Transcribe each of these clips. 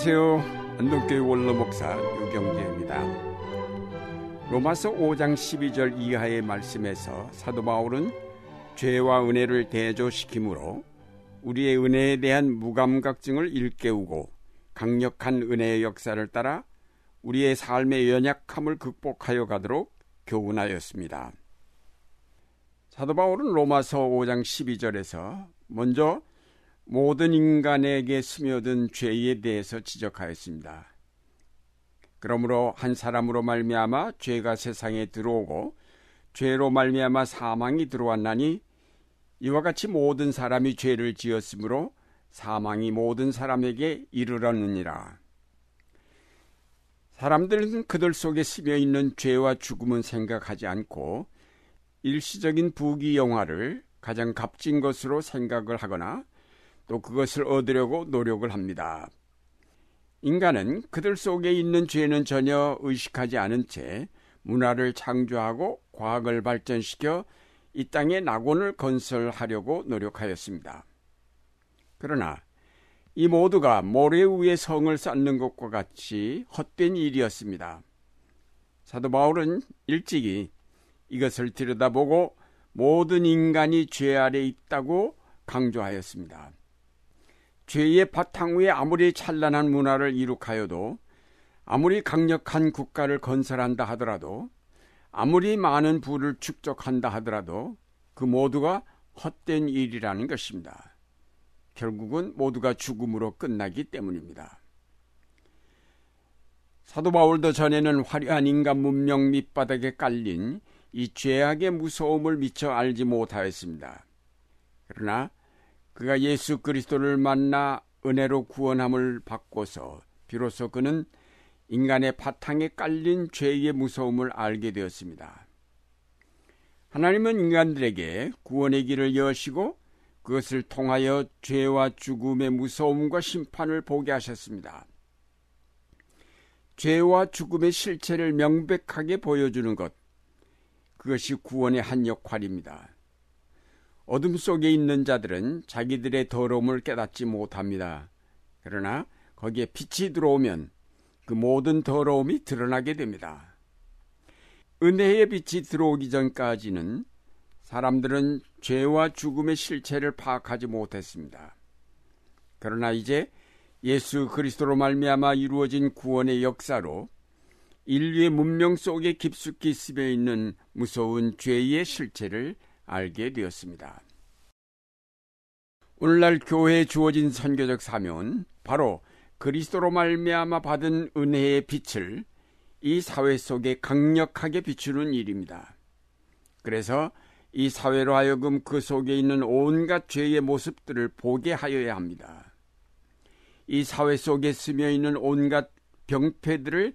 안녕하세요. 안동교회 원로 목사 유경재입니다. 로마서 5장 12절 이하의 말씀에서 사도 바울은 죄와 은혜를 대조시키므로 우리의 은혜에 대한 무감각증을 일깨우고 강력한 은혜의 역사를 따라 우리의 삶의 연약함을 극복하여 가도록 교훈하였습니다. 사도 바울은 로마서 5장 12절에서 먼저 모든 인간에게 스며든 죄에 대해서 지적하였습니다. 그러므로 한 사람으로 말미암아 죄가 세상에 들어오고 죄로 말미암아 사망이 들어왔나니 이와 같이 모든 사람이 죄를 지었으므로 사망이 모든 사람에게 이르렀느니라. 사람들은 그들 속에 스며 있는 죄와 죽음은 생각하지 않고 일시적인 부귀 영화를 가장 값진 것으로 생각을 하거나 또 그것을 얻으려고 노력을 합니다. 인간은 그들 속에 있는 죄는 전혀 의식하지 않은 채 문화를 창조하고 과학을 발전시켜 이 땅에 낙원을 건설하려고 노력하였습니다. 그러나 이 모두가 모래 위에 성을 쌓는 것과 같이 헛된 일이었습니다. 사도 바울은 일찍이 이것을 들여다보고 모든 인간이 죄 아래 있다고 강조하였습니다. 죄의 바탕 위에 아무리 찬란한 문화를 이룩하여도 아무리 강력한 국가를 건설한다 하더라도 아무리 많은 부를 축적한다 하더라도 그 모두가 헛된 일이라는 것입니다. 결국은 모두가 죽음으로 끝나기 때문입니다. 사도 바울도 전에는 화려한 인간 문명 밑바닥에 깔린 이 죄악의 무서움을 미처 알지 못하였습니다. 그러나 그가 예수 그리스도를 만나 은혜로 구원함을 받고서 비로소 그는 인간의 바탕에 깔린 죄의 무서움을 알게 되었습니다. 하나님은 인간들에게 구원의 길을 여시고 그것을 통하여 죄와 죽음의 무서움과 심판을 보게 하셨습니다. 죄와 죽음의 실체를 명백하게 보여주는 것, 그것이 구원의 한 역할입니다. 어둠 속에 있는 자들은 자기들의 더러움을 깨닫지 못합니다. 그러나 거기에 빛이 들어오면 그 모든 더러움이 드러나게 됩니다. 은혜의 빛이 들어오기 전까지는 사람들은 죄와 죽음의 실체를 파악하지 못했습니다. 그러나 이제 예수 그리스도로 말미암아 이루어진 구원의 역사로 인류의 문명 속에 깊숙이 스며 있는 무서운 죄의 실체를 알게 되었습니다. 오늘날 교회에 주어진 선교적 사명은 바로 그리스도로 말미암아 받은 은혜의 빛을 이 사회 속에 강력하게 비추는 일입니다. 그래서 이 사회로 하여금 그 속에 있는 온갖 죄의 모습들을 보게 하여야 합니다. 이 사회 속에 스며 있는 온갖 병폐들을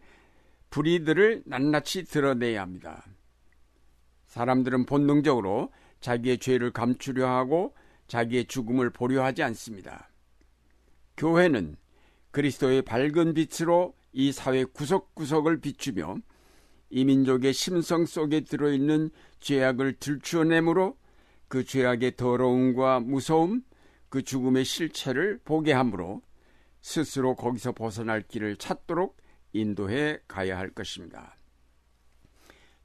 불의들을 낱낱이 드러내야 합니다. 사람들은 본능적으로 자기의 죄를 감추려 하고 자기의 죽음을 보려 하지 않습니다. 교회는 그리스도의 밝은 빛으로 이 사회 구석구석을 비추며 이 민족의 심성 속에 들어있는 죄악을 들추어내므로 그 죄악의 더러움과 무서움, 그 죽음의 실체를 보게 하므로 스스로 거기서 벗어날 길을 찾도록 인도해 가야 할 것입니다.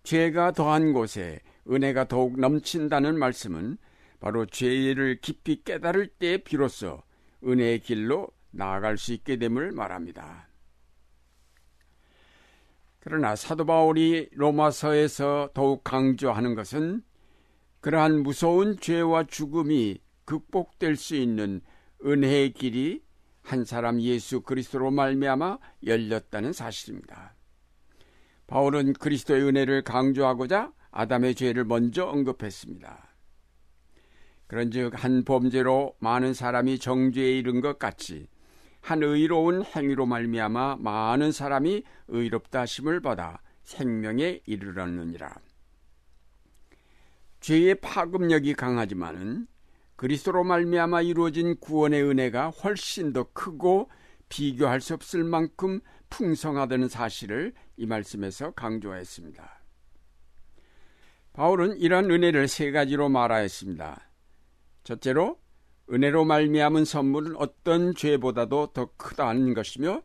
죄가 더한 곳에 은혜가 더욱 넘친다는 말씀은 바로 죄를 깊이 깨달을 때 비로소 은혜의 길로 나아갈 수 있게 됨을 말합니다. 그러나 사도 바울이 로마서에서 더욱 강조하는 것은 그러한 무서운 죄와 죽음이 극복될 수 있는 은혜의 길이 한 사람 예수 그리스도로 말미암아 열렸다는 사실입니다. 바울은 그리스도의 은혜를 강조하고자 아담의 죄를 먼저 언급했습니다. 그런즉 한 범죄로 많은 사람이 정죄에 이른 것 같이 한 의로운 행위로 말미암아 많은 사람이 의롭다 심을 받아 생명에 이르렀느니라. 죄의 파급력이 강하지만은 그리스도로 말미암아 이루어진 구원의 은혜가 훨씬 더 크고 비교할 수 없을 만큼 풍성하다는 사실을 이 말씀에서 강조했습니다. 바울은 이러한 은혜를 세 가지로 말하였습니다. 첫째로 은혜로 말미암은 선물은 어떤 죄보다도 더 크다는 것이며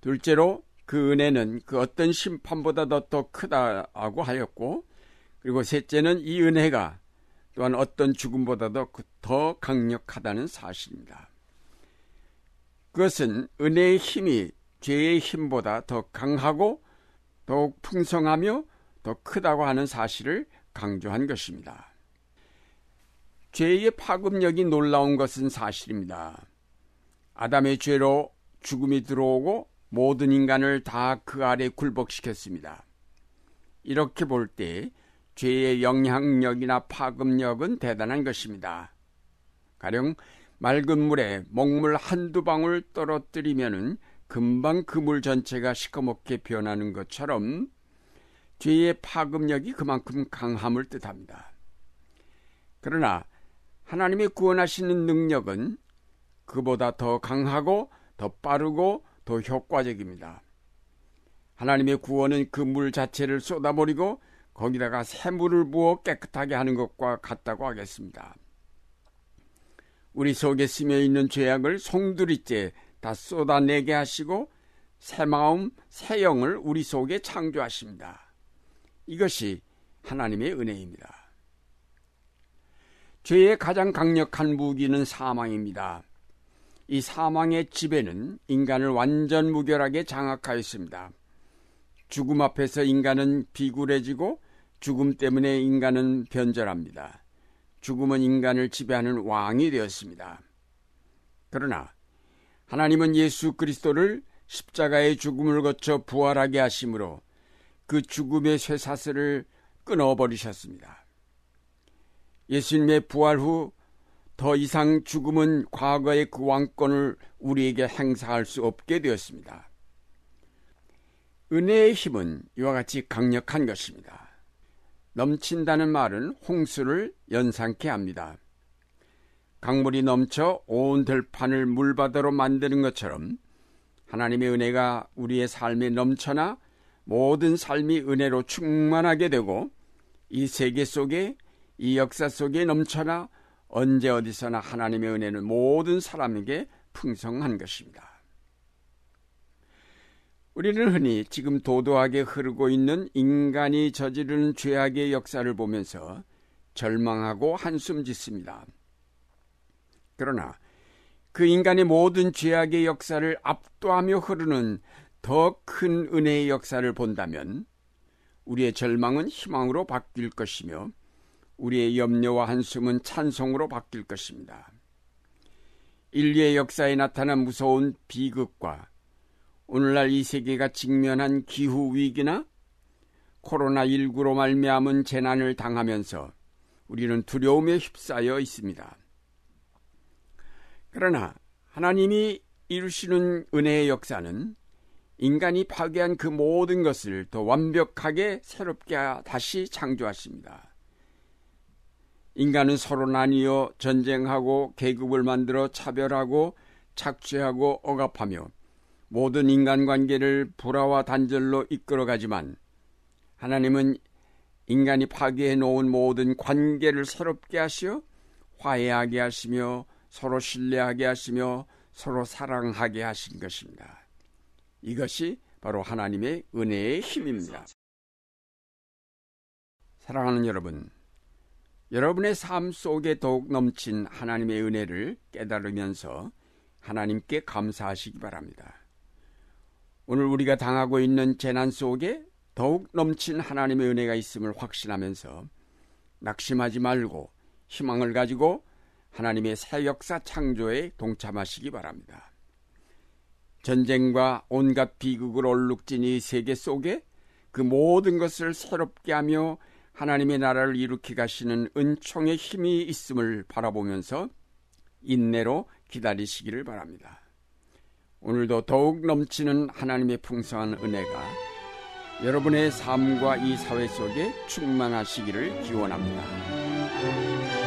둘째로 그 은혜는 그 어떤 심판보다도 더 크다고 하였고 그리고 셋째는 이 은혜가 또한 어떤 죽음보다도 그더 강력하다는 사실입니다. 그것은 은혜의 힘이 죄의 힘보다 더 강하고 더욱 풍성하며 더 크다고 하는 사실을 강조한 것입니다. 죄의 파급력이 놀라운 것은 사실입니다. 아담의 죄로 죽음이 들어오고 모든 인간을 다 그 아래 굴복시켰습니다. 이렇게 볼 때 죄의 영향력이나 파급력은 대단한 것입니다. 가령 맑은 물에 먹물 한두 방울 떨어뜨리면은 금방 그 물 전체가 시커멓게 변하는 것처럼 죄의 파급력이 그만큼 강함을 뜻합니다. 그러나 하나님의 구원하시는 능력은 그보다 더 강하고 더 빠르고 더 효과적입니다. 하나님의 구원은 그 물 자체를 쏟아버리고 거기다가 새물을 부어 깨끗하게 하는 것과 같다고 하겠습니다. 우리 속에 스며 있는 죄악을 송두리째 다 쏟아내게 하시고 새 마음, 새 영을 우리 속에 창조하십니다. 이것이 하나님의 은혜입니다. 죄의 가장 강력한 무기는 사망입니다. 이 사망의 지배는 인간을 완전 무결하게 장악하였습니다. 죽음 앞에서 인간은 비굴해지고 죽음 때문에 인간은 변절합니다. 죽음은 인간을 지배하는 왕이 되었습니다. 그러나 하나님은 예수 그리스도를 십자가의 죽음을 거쳐 부활하게 하심으로 그 죽음의 쇠사슬을 끊어버리셨습니다. 예수님의 부활 후 더 이상 죽음은 과거의 그 왕권을 우리에게 행사할 수 없게 되었습니다. 은혜의 힘은 이와 같이 강력한 것입니다. 넘친다는 말은 홍수를 연상케 합니다. 강물이 넘쳐 온 들판을 물바다로 만드는 것처럼 하나님의 은혜가 우리의 삶에 넘쳐나 모든 삶이 은혜로 충만하게 되고 이 세계 속에 이 역사 속에 넘쳐나 언제 어디서나 하나님의 은혜는 모든 사람에게 풍성한 것입니다. 우리는 흔히 지금 도도하게 흐르고 있는 인간이 저지르는 죄악의 역사를 보면서 절망하고 한숨 짓습니다. 그러나 그 인간의 모든 죄악의 역사를 압도하며 흐르는 더 큰 은혜의 역사를 본다면 우리의 절망은 희망으로 바뀔 것이며 우리의 염려와 한숨은 찬송으로 바뀔 것입니다. 인류의 역사에 나타난 무서운 비극과 오늘날 이 세계가 직면한 기후 위기나 코로나19로 말미암은 재난을 당하면서 우리는 두려움에 휩싸여 있습니다. 그러나 하나님이 이루시는 은혜의 역사는 인간이 파괴한 그 모든 것을 더 완벽하게 새롭게 다시 창조하십니다. 인간은 서로 나뉘어 전쟁하고 계급을 만들어 차별하고 착취하고 억압하며 모든 인간관계를 불화와 단절로 이끌어가지만 하나님은 인간이 파괴해 놓은 모든 관계를 새롭게 하시어 화해하게 하시며 서로 신뢰하게 하시며 서로 사랑하게 하신 것입니다. 이것이 바로 하나님의 은혜의 힘입니다. 사랑하는 여러분, 여러분의 삶 속에 더욱 넘친 하나님의 은혜를 깨달으면서 하나님께 감사하시기 바랍니다. 오늘 우리가 당하고 있는 재난 속에 더욱 넘친 하나님의 은혜가 있음을 확신하면서 낙심하지 말고 희망을 가지고 하나님의 새 역사 창조에 동참하시기 바랍니다. 전쟁과 온갖 비극을 얼룩진 이 세계 속에 그 모든 것을 새롭게 하며 하나님의 나라를 일으키 가시는 은총의 힘이 있음을 바라보면서 인내로 기다리시기를 바랍니다. 오늘도 더욱 넘치는 하나님의 풍성한 은혜가 여러분의 삶과 이 사회 속에 충만하시기를 기원합니다.